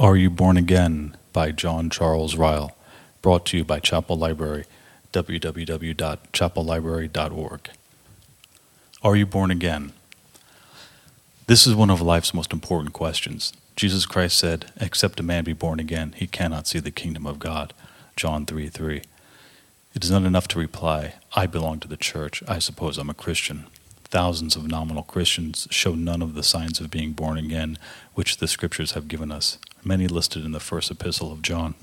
Are You Born Again by John Charles Ryle, brought to you by Chapel Library, www.chapellibrary.org. Are you born again? This is one of life's most important questions. Jesus Christ said, Except a man be born again, he cannot see the kingdom of God. John 3 3. It is not enough to reply, I belong to the church, I suppose I'm a Christian. Thousands of nominal Christians show none of the signs of being born again which the scriptures have given us many listed in the first epistle of John.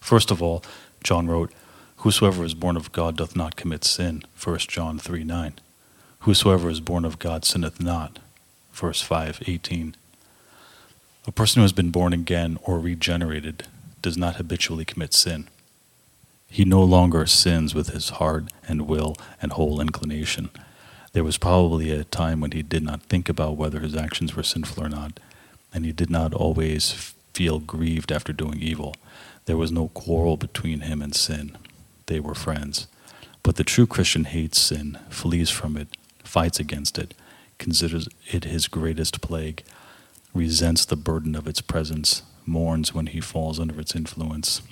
First of all, John wrote, Whosoever is born of God doth not commit sin, 1 John 3 9. Whosoever is born of God sinneth not, verse 5 18. A person who has been born again or regenerated does not habitually commit sin. He no longer sins with his heart and will and whole inclination. There was probably a time when he did not think about whether his actions were sinful or not, and he did not always feel grieved after doing evil. There was no quarrel between him and sin. They were friends. But the true Christian hates sin, flees from it, fights against it, considers it his greatest plague, resents the burden of its presence, mourns when he falls under its influence,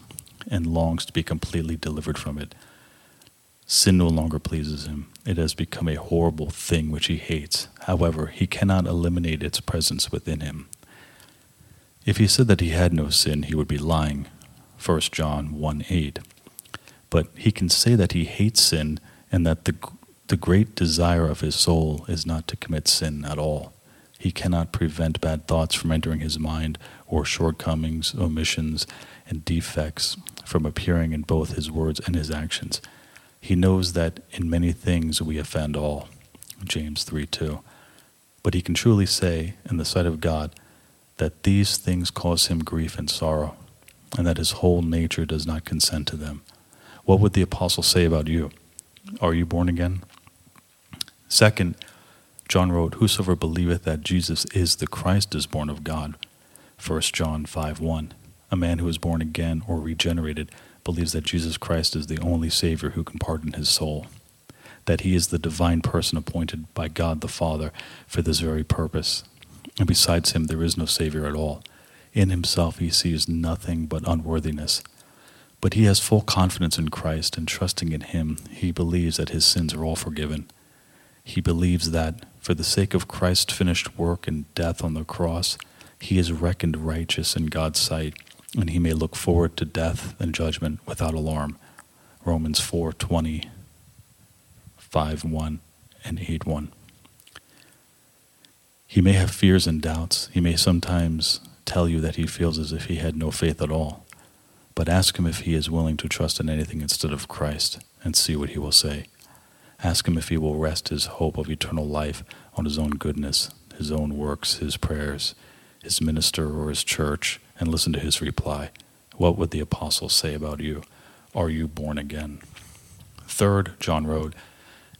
and longs to be completely delivered from it. Sin no longer pleases him. It has become a horrible thing which he hates. However, he cannot eliminate its presence within him. If he said that he had no sin, he would be lying. 1 John 1 8. But he can say that he hates sin and that the, the great desire of his soul is not to commit sin at all. He cannot prevent bad thoughts from entering his mind or shortcomings, omissions, and defects from appearing in both his words and his actions. He knows that in many things we offend all. James 3 2. But he can truly say, in the sight of God, that these things cause him grief and sorrow, and that his whole nature does not consent to them. What would the apostle say about you? Are you born again? Second, John wrote, Whosoever believeth that Jesus is the Christ is born of God. 1 John 5 1. A man who is born again or regenerated believes that Jesus Christ is the only Savior who can pardon his soul, that he is the divine person appointed by God the Father for this very purpose, and besides him there is no Savior at all. In himself he sees nothing but unworthiness. But he has full confidence in Christ, and trusting in him, he believes that his sins are all forgiven. He believes that, for the sake of Christ's finished work and death on the cross, he is reckoned righteous in God's sight, and he may look forward to death and judgment without alarm. Romans 4 20, 5 1, and 8 1. He may have fears and doubts. He may sometimes tell you that he feels as if he had no faith at all. But ask him if he is willing to trust in anything instead of Christ and see what he will say. Ask him if he will rest his hope of eternal life on his own goodness, his own works, his prayers, his minister, or his church, and listen to his reply. What would the apostles say about you? Are you born again? Third, John wrote,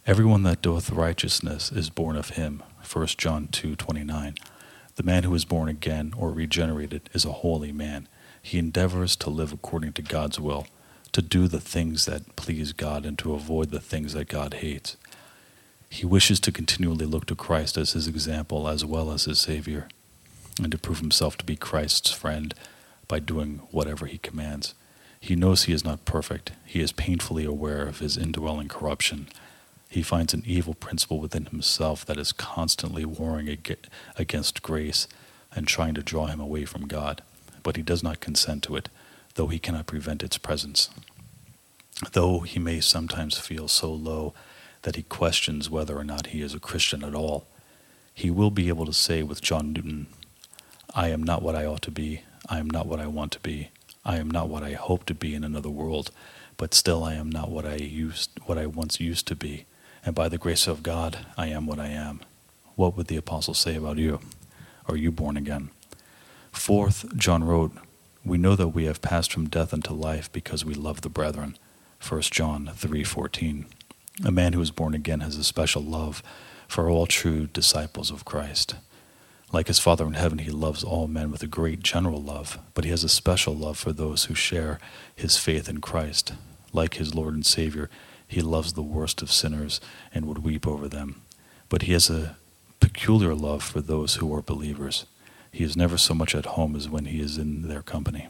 Everyone that doeth righteousness is born of him, 1 John 2:29. The man who is born again or regenerated is a holy man. He endeavors to live according to God's will, to do the things that please God and to avoid the things that God hates. He wishes to continually look to Christ as his example as well as his Savior, and to prove himself to be Christ's friend by doing whatever he commands. He knows he is not perfect. He is painfully aware of his indwelling corruption he finds an evil principle within himself that is constantly warring against grace and trying to draw him away from God. But he does not consent to it, though he cannot prevent its presence. Though he may sometimes feel so low that he questions whether or not he is a Christian at all, he will be able to say with John Newton, I am not what I ought to be, I am not what I want to be, I am not what I hope to be in another world, but still I am not what I used what I once used to be and by the grace of God, I am what I am. What would the apostle say about you? Are you born again? Fourth, John wrote, We know that we have passed from death unto life because we love the brethren. 1 John 3:14. A man who is born again has a special love for all true disciples of Christ. Like his Father in heaven, he loves all men with a great general love, but he has a special love for those who share his faith in Christ. Like his Lord and Savior, he loves the worst of sinners and would weep over them. But he has a peculiar love for those who are believers. He is never so much at home as when he is in their company.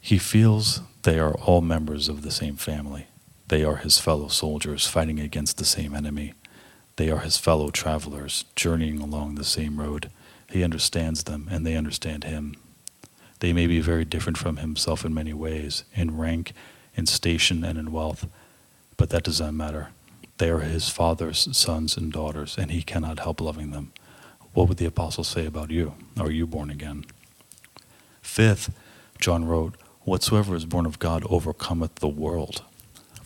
He feels they are all members of the same family. They are his fellow soldiers fighting against the same enemy. They are his fellow travelers journeying along the same road. He understands them, and they understand him. They may be very different from himself in many ways, in rank, in station, and in wealth, but that does not matter. They are his father's sons and daughters, and he cannot help loving them. What would the apostles say about you? Are you born again? Fifth, John wrote, Whatsoever is born of God overcometh the world.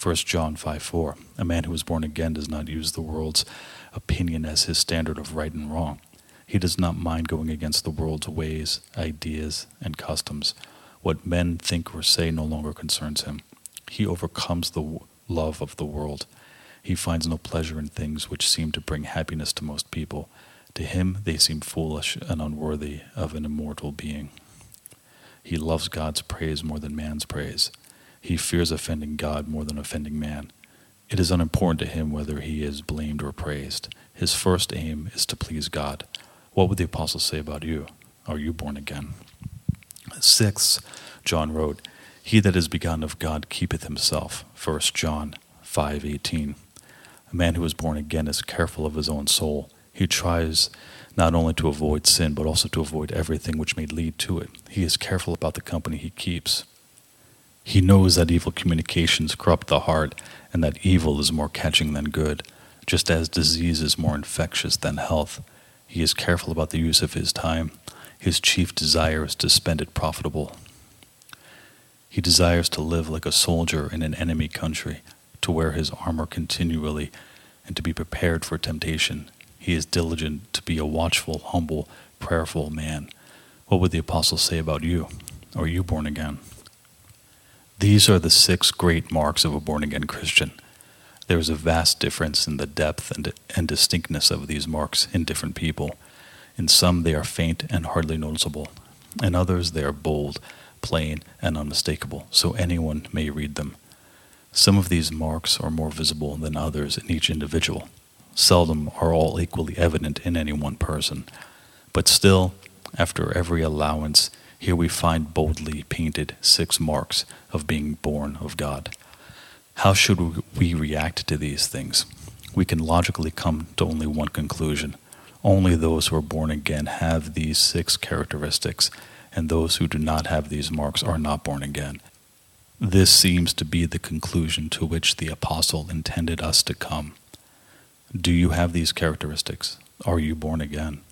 1 John 5 4. A man who is born again does not use the world's opinion as his standard of right and wrong. He does not mind going against the world's ways, ideas, and customs. What men think or say no longer concerns him. He overcomes the love of the world. He finds no pleasure in things which seem to bring happiness to most people. To him, they seem foolish and unworthy of an immortal being. He loves God's praise more than man's praise. He fears offending God more than offending man. It is unimportant to him whether he is blamed or praised. His first aim is to please God. What would the apostles say about you? Are you born again? Sixth, John wrote, He that is begotten of God keepeth himself. 1 John 5:18. A man who is born again is careful of his own soul. He tries not only to avoid sin, but also to avoid everything which may lead to it. He is careful about the company he keeps. He knows that evil communications corrupt the heart and that evil is more catching than good, just as disease is more infectious than health. He is careful about the use of his time. His chief desire is to spend it profitable. He desires to live like a soldier in an enemy country, to wear his armor continually, and to be prepared for temptation. He is diligent to be a watchful, humble, prayerful man. What would the apostles say about you? Are you born again? These are the six great marks of a born again Christian. There is a vast difference in the depth and, and distinctness of these marks in different people. In some, they are faint and hardly noticeable. In others, they are bold, plain, and unmistakable, so anyone may read them. Some of these marks are more visible than others in each individual. Seldom are all equally evident in any one person. But still, after every allowance, here we find boldly painted six marks of being born of God. How should we react to these things? We can logically come to only one conclusion. Only those who are born again have these six characteristics, and those who do not have these marks are not born again. This seems to be the conclusion to which the apostle intended us to come. Do you have these characteristics? Are you born again?